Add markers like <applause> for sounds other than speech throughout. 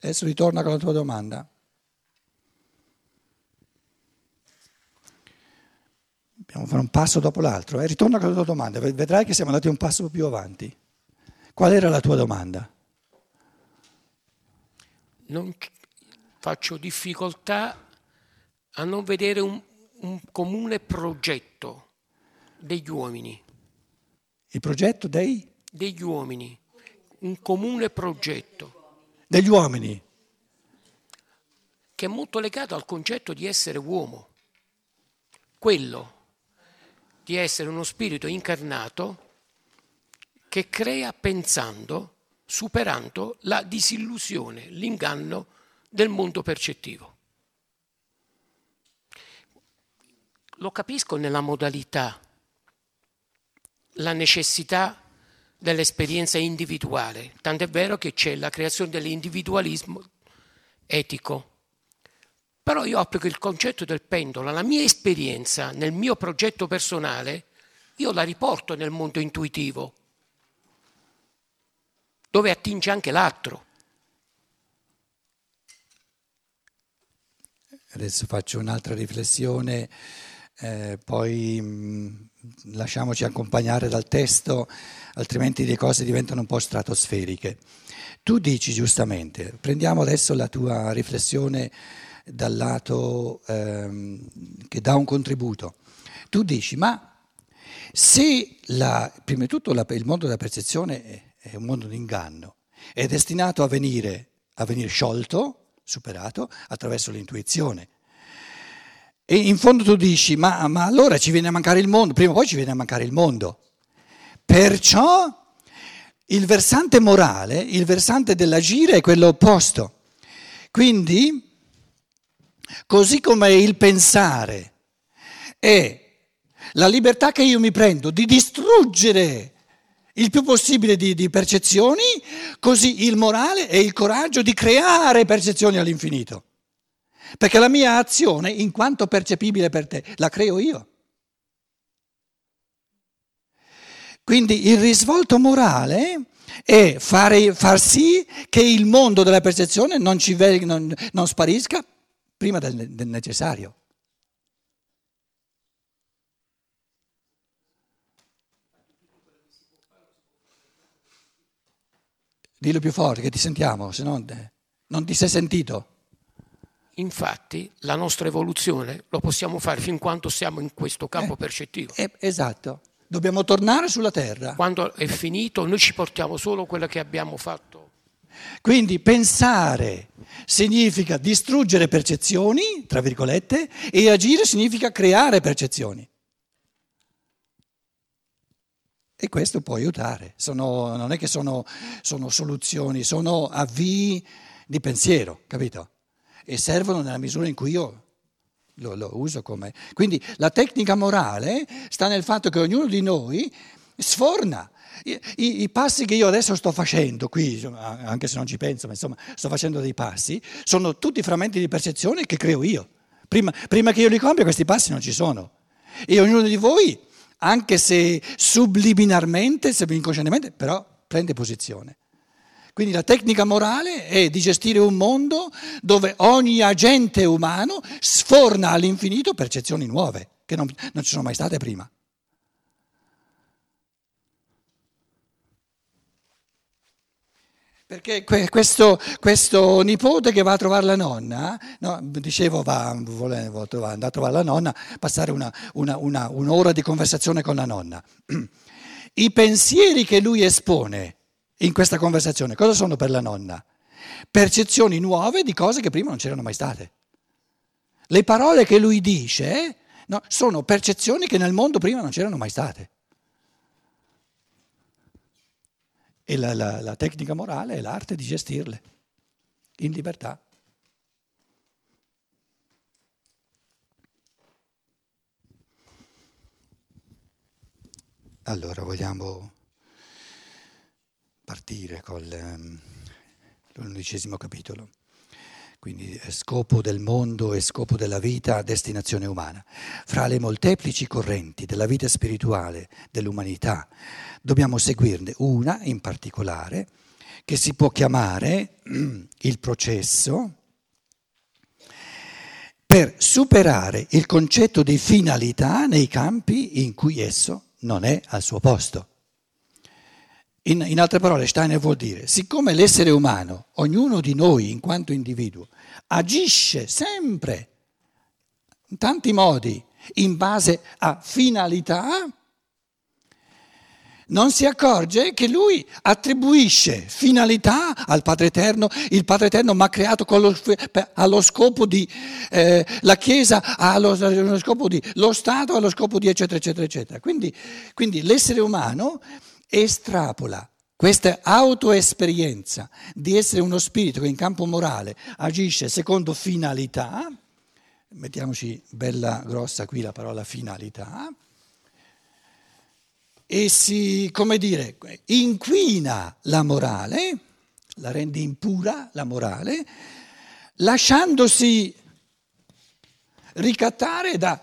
Adesso ritorna con la tua domanda. Dobbiamo fare un passo dopo l'altro. Eh? Ritorna con la tua domanda, vedrai che siamo andati un passo più avanti. Qual era la tua domanda? Non faccio difficoltà a non vedere un, un comune progetto degli uomini. Il progetto dei? Degli uomini, un comune progetto. Degli uomini? Che è molto legato al concetto di essere uomo. Quello di essere uno spirito incarnato che crea pensando, superando la disillusione, l'inganno del mondo percettivo. Lo capisco nella modalità, la necessità dell'esperienza individuale, tant'è vero che c'è la creazione dell'individualismo etico. Però io applico il concetto del pendolo, la mia esperienza nel mio progetto personale, io la riporto nel mondo intuitivo, dove attinge anche l'altro. Adesso faccio un'altra riflessione, eh, poi mh, mm, lasciamoci accompagnare dal testo, altrimenti le cose diventano un po' stratosferiche. Tu dici giustamente, prendiamo adesso la tua riflessione dal lato ehm, che dà un contributo. Tu dici, ma se la, prima di tutto la, il mondo della percezione è, un mondo di inganno, è destinato a venire, a venire sciolto, superato attraverso l'intuizione. E in fondo tu dici, ma, ma, allora ci viene a mancare il mondo, prima o poi ci viene a mancare il mondo. Perciò il versante morale, il versante dell'agire è quello opposto. Quindi, così come il pensare è la libertà che io mi prendo di distruggere il più possibile di, di percezioni, così il morale è il coraggio di creare percezioni all'infinito. Perché la mia azione, in quanto percepibile per te, la creo io. Quindi il risvolto morale è fare, far sì che il mondo della percezione non, ci, non, non sparisca prima del, del necessario. Dillo più forte che ti sentiamo, se no non ti sei sentito. Infatti la nostra evoluzione lo possiamo fare fin quando siamo in questo campo eh, percettivo. Eh, esatto, dobbiamo tornare sulla terra. Quando è finito noi ci portiamo solo quello che abbiamo fatto. Quindi pensare significa distruggere percezioni, tra virgolette, e agire significa creare percezioni. E questo può aiutare, sono, non è che sono, sono, soluzioni, sono avvii di pensiero, capito? E servono nella misura in cui io lo, lo uso come... Quindi la tecnica morale sta nel fatto che ognuno di noi sforna. I, i, I, passi che io adesso sto facendo qui, anche se non ci penso, ma insomma sto facendo dei passi, sono tutti frammenti di percezione che creo io. Prima, prima che io li compia questi passi non ci sono. E ognuno di voi anche se subliminarmente, se inconscientemente, però prende posizione. Quindi la tecnica morale è di gestire un mondo dove ogni agente umano sforna all'infinito percezioni nuove, che non, non ci sono mai state prima. Perché questo, questo, nipote che va a trovare la nonna, no, dicevo va, volevo andare a trovare la nonna, passare una, una, una, un'ora di conversazione con la nonna. <clears throat> I pensieri che lui espone in questa conversazione, cosa sono per la nonna? Percezioni nuove di cose che prima non c'erano mai state. Le parole che lui dice no, sono percezioni che nel mondo prima non c'erano mai state. E la, la, la tecnica morale è l'arte di gestirle in libertà. Allora vogliamo partire con ehm, l'undicesimo capitolo quindi scopo del mondo e scopo della vita, destinazione umana. Fra le molteplici correnti della vita spirituale dell'umanità dobbiamo seguirne una in particolare che si può chiamare <clears throat> il processo per superare il concetto di finalità nei campi in cui esso non è al suo posto. In, in, altre parole, Steiner vuol dire, siccome l'essere umano, ognuno di noi in quanto individuo, agisce sempre, in tanti modi, in base a finalità, non si accorge che lui attribuisce finalità al Padre Eterno, il Padre Eterno mi ha creato lo, allo scopo di, eh, la Chiesa allo, allo scopo di, lo Stato allo scopo di eccetera eccetera eccetera. Quindi, quindi l'essere umano estrapola questa autoesperienza di essere uno spirito che in campo morale agisce secondo finalità, mettiamoci bella grossa qui la parola finalità, e si, come dire, inquina la morale, la rende impura la morale, lasciandosi ricattare da,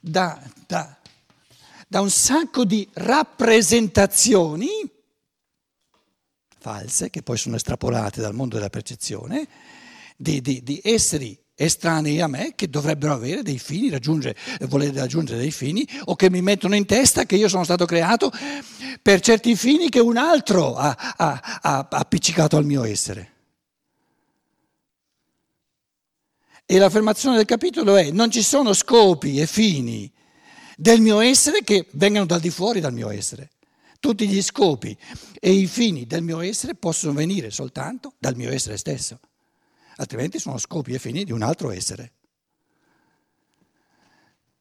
da, da, da un sacco di rappresentazioni false, che poi sono estrapolate dal mondo della percezione, di, di, di esseri estranei a me che dovrebbero avere dei fini, raggiungere, voler raggiungere dei fini o che mi mettono in testa che io sono stato creato per certi fini che un altro ha, ha, ha appiccicato al mio essere. E l'affermazione del capitolo è non ci sono scopi e fini del mio essere che vengano dal di fuori dal mio essere. Tutti gli scopi e i fini del mio essere possono venire soltanto dal mio essere stesso altrimenti sono scopi e fini di un altro essere.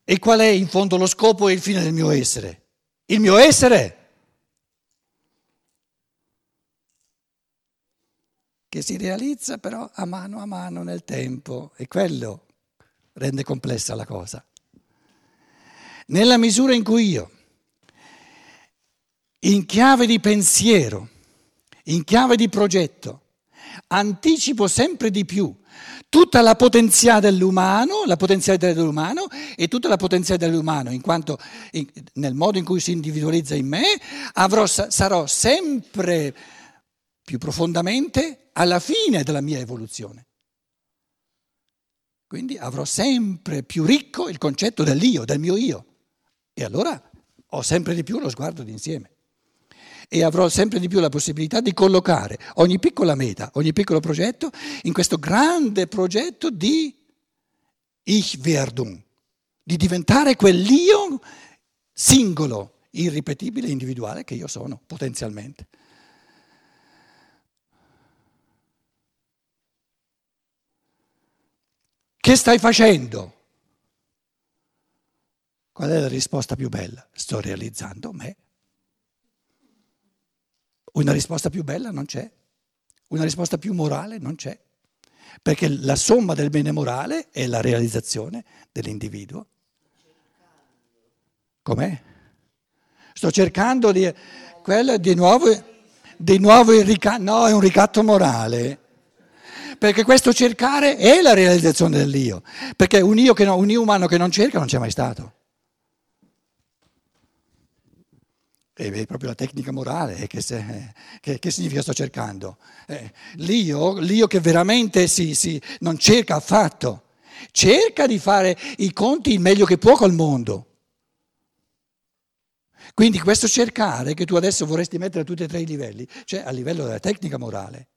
E qual è in fondo lo scopo e il fine del mio essere? Il mio essere che si realizza però a mano a mano nel tempo e quello rende complessa la cosa. Nella misura in cui io, in chiave di pensiero, in chiave di progetto, anticipo sempre di più tutta la potenziale dell'umano, la potenzialità dell'umano e tutta la potenzialità dell'umano, in quanto in, nel modo in cui si individualizza in me, avrò, sarò sempre più profondamente alla fine della mia evoluzione. Quindi avrò sempre più ricco il concetto dell'io, del mio io. E allora ho sempre di più lo sguardo d'insieme e avrò sempre di più la possibilità di collocare ogni piccola meta, ogni piccolo progetto in questo grande progetto di Ich-Werdung, di diventare quell'io singolo, irripetibile, individuale che io sono potenzialmente. Che stai facendo? Qual è la risposta più bella? Sto realizzando me. Una risposta più bella non c'è, una risposta più morale non c'è, perché la somma del bene morale è la realizzazione dell'individuo. Com'è? Sto cercando di... Quello di nuovo, di nuovo il ricatto, no, è un ricatto morale. Perché questo cercare è la realizzazione dell'io. Perché un io, che no, un io umano che non cerca non c'è mai stato. È proprio la tecnica morale che, se, che, che significa sto cercando. Eh, l'io, l'io, che veramente si, si, non cerca affatto, cerca di fare i conti il meglio che può col mondo. Quindi questo cercare che tu adesso vorresti mettere a tutti e tre i livelli, cioè a livello della tecnica morale.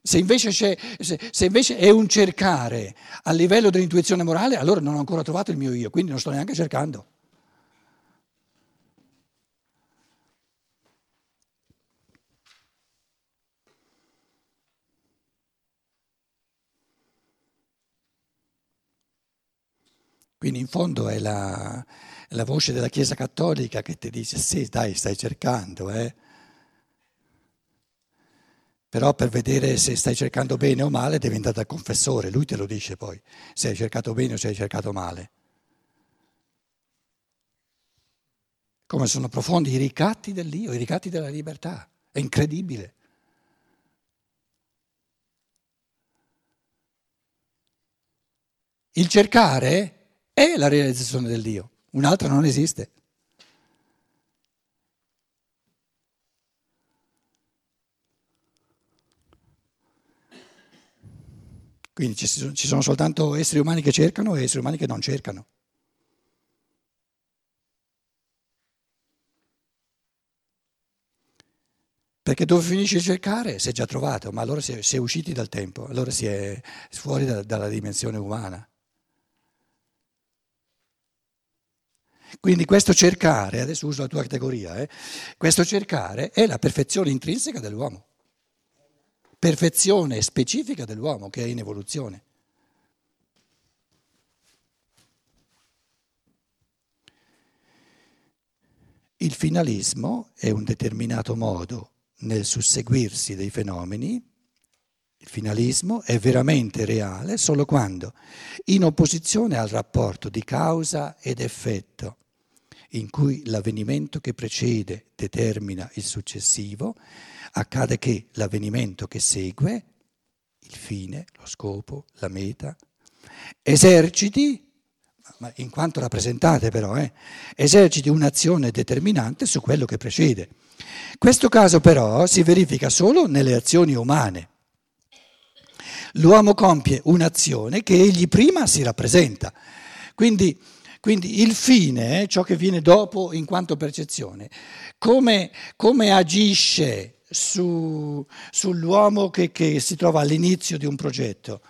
Se invece, se, se invece, è un cercare a livello dell'intuizione morale, allora non ho ancora trovato il mio io, quindi non sto neanche cercando. Quindi in fondo è la, la, voce della Chiesa Cattolica che ti dice sì, dai, stai cercando, eh. Però per vedere se stai cercando bene o male devi andare dal confessore, lui te lo dice poi, se hai cercato bene o se hai cercato male. Come sono profondi i ricatti dell'io, i ricatti della libertà, è incredibile. Il cercare è la realizzazione del Dio, un'altra non esiste. Quindi ci sono soltanto esseri umani che cercano e esseri umani che non cercano. Perché dove finisce il cercare si è già trovato, ma allora si è, si è usciti dal tempo, allora si è fuori da, dalla dimensione umana. Quindi questo cercare, adesso uso la tua categoria, eh, questo cercare è la perfezione intrinseca dell'uomo, perfezione specifica dell'uomo che è in evoluzione. Il finalismo è un determinato modo nel susseguirsi dei fenomeni, il finalismo è veramente reale solo quando, in opposizione al rapporto di causa ed effetto, in cui l'avvenimento che precede determina il successivo, accade che l'avvenimento che segue, il fine, lo scopo, la meta, eserciti, in quanto rappresentate però, eh, eserciti un'azione determinante su quello che precede. Questo caso però si verifica solo nelle azioni umane. L'uomo compie un'azione che egli prima si rappresenta. Quindi, quindi il fine, ciò che viene dopo in quanto percezione, come, come agisce su, sull'uomo che, che si trova all'inizio di un progetto?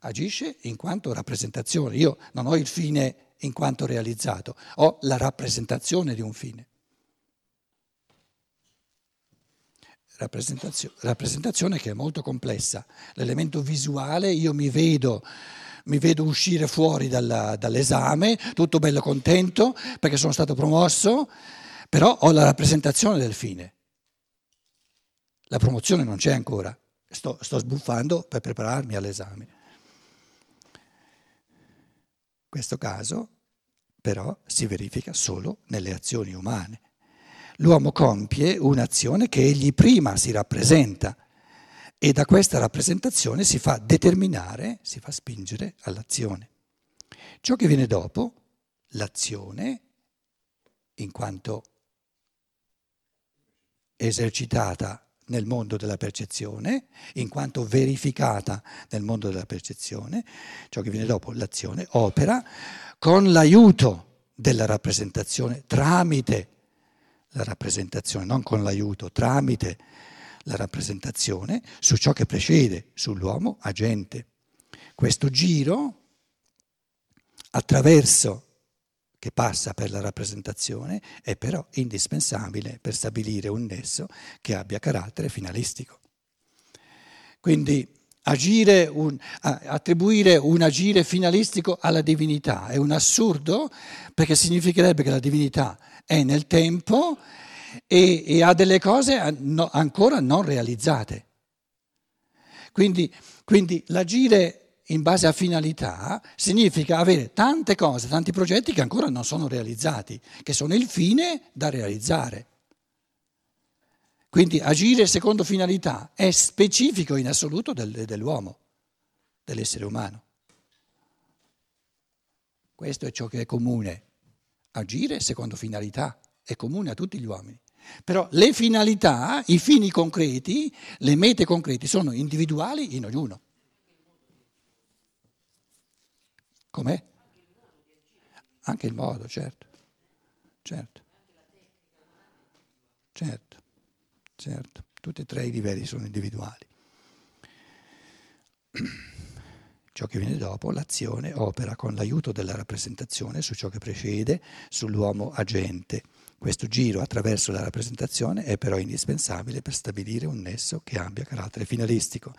Agisce in quanto rappresentazione. Io non ho il fine in quanto realizzato, ho la rappresentazione di un fine. Rappresentazione, rappresentazione che è molto complessa. L'elemento visuale, io mi vedo, mi vedo uscire fuori dalla, dall'esame, tutto bello contento perché sono stato promosso, però ho la rappresentazione del fine. La promozione non c'è ancora, sto, sto sbuffando per prepararmi all'esame. Questo caso però si verifica solo nelle azioni umane l'uomo compie un'azione che egli prima si rappresenta e da questa rappresentazione si fa determinare, si fa spingere all'azione. Ciò che viene dopo, l'azione, in quanto esercitata nel mondo della percezione, in quanto verificata nel mondo della percezione, ciò che viene dopo, l'azione, opera con l'aiuto della rappresentazione tramite la rappresentazione, non con l'aiuto, tramite la rappresentazione su ciò che precede, sull'uomo agente. Questo giro, attraverso che passa per la rappresentazione, è però indispensabile per stabilire un nesso che abbia carattere finalistico. Quindi un, attribuire un agire finalistico alla divinità è un assurdo perché significherebbe che la divinità è nel tempo e, e ha delle cose ancora non realizzate. Quindi, quindi l'agire in base a finalità significa avere tante cose, tanti progetti che ancora non sono realizzati, che sono il fine da realizzare. Quindi agire secondo finalità è specifico in assoluto del, dell'uomo, dell'essere umano. Questo è ciò che è comune agire secondo finalità, è comune a tutti gli uomini. Però le finalità, i fini concreti, le mete concrete sono individuali in ognuno. Com'è? Anche il modo, certo. Certo. Certo. Certo. Tutti e tre i livelli sono individuali. Ciò che viene dopo, l'azione, opera con l'aiuto della rappresentazione su ciò che precede, sull'uomo agente. Questo giro attraverso la rappresentazione è però indispensabile per stabilire un nesso che abbia carattere finalistico.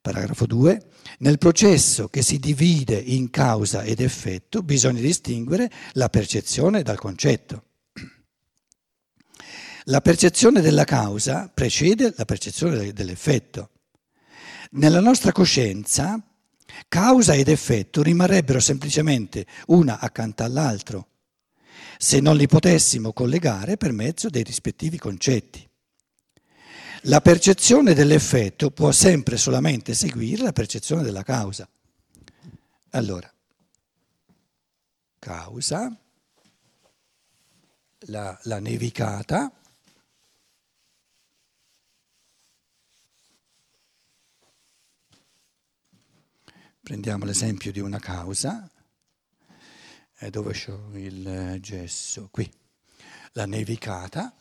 Paragrafo 2. Nel processo che si divide in causa ed effetto bisogna distinguere la percezione dal concetto. La percezione della causa precede la percezione dell'effetto. Nella nostra coscienza Causa ed effetto rimarrebbero semplicemente una accanto all'altro, se non li potessimo collegare per mezzo dei rispettivi concetti. La percezione dell'effetto può sempre solamente seguire la percezione della causa. Allora, causa, la, la nevicata, Prendiamo l'esempio di una causa, eh, dove ho il gesso? Qui, la nevicata.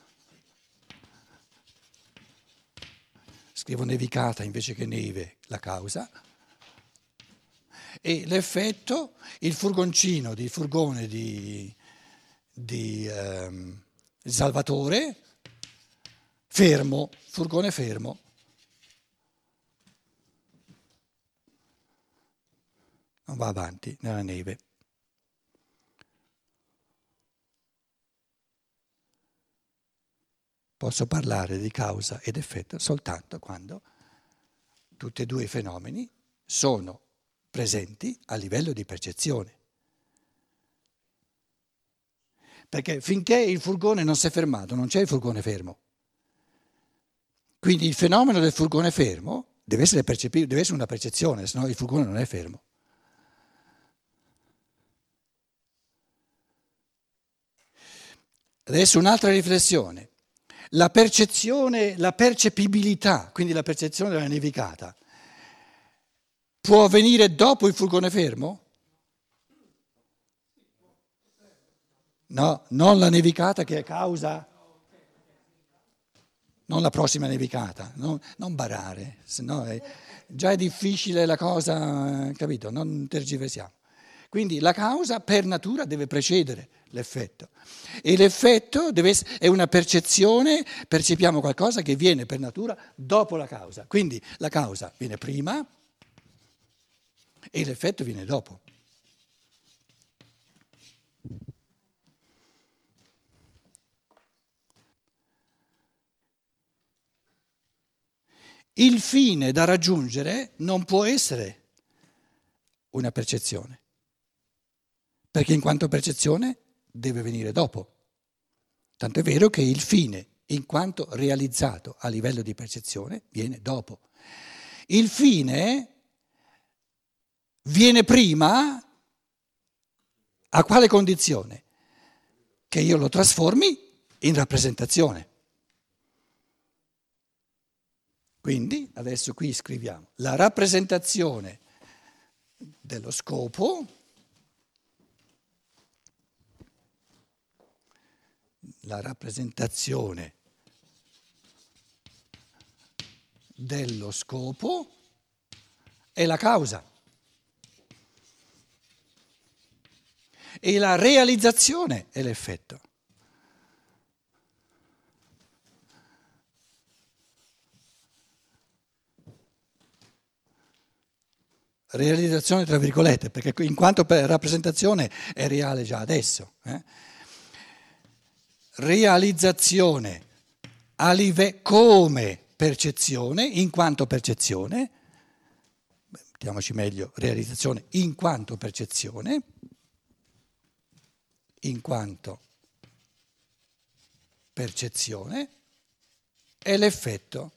Scrivo nevicata invece che neve, la causa. E l'effetto, il furgoncino, il furgone di, di ehm, Salvatore, fermo, furgone fermo. Non va avanti nella neve. Posso parlare di causa ed effetto soltanto quando tutti e due i fenomeni sono presenti a livello di percezione. Perché finché il furgone non si è fermato, non c'è il furgone fermo. Quindi il fenomeno del furgone fermo deve essere, deve essere una percezione, se no il furgone non è fermo. Adesso un'altra riflessione. La percezione, la percepibilità, quindi la percezione della nevicata, può avvenire dopo il furgone fermo? No, non la nevicata che è causa, non la prossima nevicata, non, non barare, se è, già è difficile la cosa, capito? Non tergiversiamo. Quindi la causa per natura deve precedere l'effetto e l'effetto essere, è una percezione, percepiamo qualcosa che viene per natura dopo la causa. Quindi la causa viene prima e l'effetto viene dopo. Il fine da raggiungere non può essere una percezione, perché in quanto percezione deve venire dopo. Tanto è vero che il fine, in quanto realizzato a livello di percezione, viene dopo. Il fine viene prima a quale condizione? Che io lo trasformi in rappresentazione. Quindi adesso qui scriviamo la rappresentazione dello scopo, la rappresentazione dello scopo è la causa. E la realizzazione è l'effetto. realizzazione tra virgolette, perché in quanto rappresentazione è reale già adesso. Eh? Realizzazione live- come percezione, in quanto percezione, mettiamoci meglio, realizzazione in quanto percezione, in quanto percezione, è l'effetto